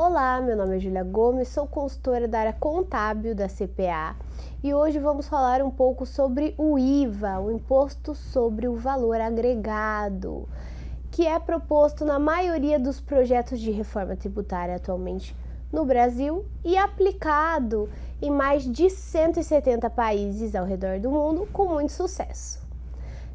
Olá, meu nome é Julia Gomes, sou consultora da área contábil da CPA e hoje vamos falar um pouco sobre o IVA, o Imposto sobre o Valor Agregado, que é proposto na maioria dos projetos de reforma tributária atualmente no Brasil e aplicado em mais de 170 países ao redor do mundo com muito sucesso.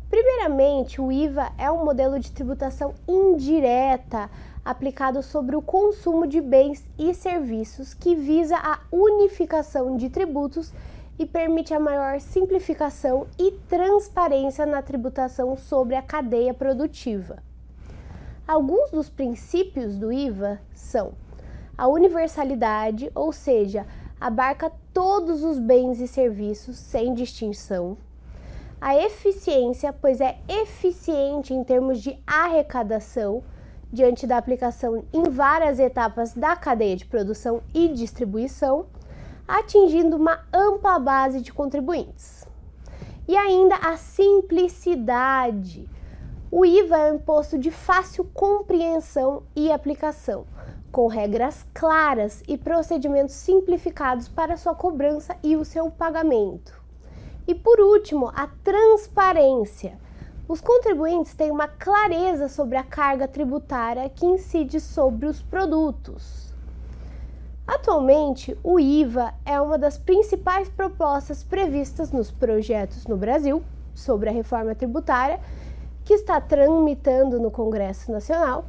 Primeiramente, o IVA é um modelo de tributação indireta aplicado sobre o consumo de bens e serviços que visa a unificação de tributos e permite a maior simplificação e transparência na tributação sobre a cadeia produtiva. Alguns dos princípios do IVA são a universalidade, ou seja, abarca todos os bens e serviços sem distinção. A eficiência, pois é eficiente em termos de arrecadação, diante da aplicação em várias etapas da cadeia de produção e distribuição, atingindo uma ampla base de contribuintes. E ainda a simplicidade. O IVA é um imposto de fácil compreensão e aplicação, com regras claras e procedimentos simplificados para sua cobrança e o seu pagamento. E por último, a transparência os contribuintes têm uma clareza sobre a carga tributária que incide sobre os produtos. Atualmente, o IVA é uma das principais propostas previstas nos projetos no Brasil sobre a reforma tributária, que está tramitando no Congresso Nacional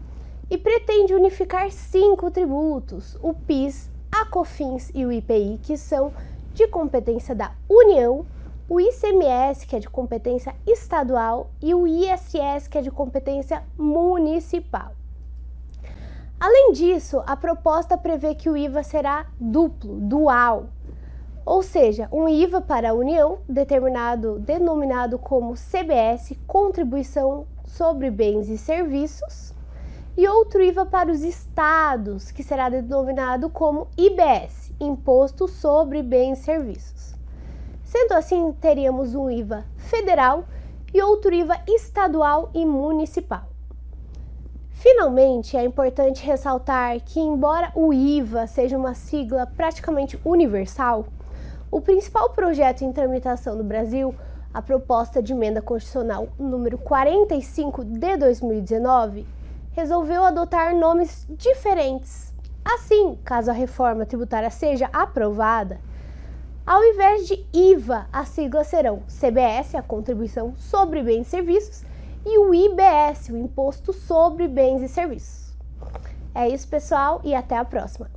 e pretende unificar cinco tributos: o PIS, a COFINS e o IPI, que são de competência da União o ICMS, que é de competência estadual, e o ISS, que é de competência municipal. Além disso, a proposta prevê que o IVA será duplo, dual, ou seja, um IVA para a União, determinado, denominado como CBS, Contribuição sobre Bens e Serviços, e outro IVA para os estados, que será denominado como IBS, Imposto sobre Bens e Serviços. Sendo assim, teríamos um IVA federal e outro IVA estadual e municipal. Finalmente, é importante ressaltar que, embora o IVA seja uma sigla praticamente universal, o principal projeto em tramitação no Brasil, a proposta de emenda constitucional número 45 de 2019, resolveu adotar nomes diferentes. Assim, caso a reforma tributária seja aprovada, ao invés de IVA, as siglas serão CBS, a contribuição sobre bens e serviços, e o IBS, o imposto sobre bens e serviços. É isso, pessoal, e até a próxima.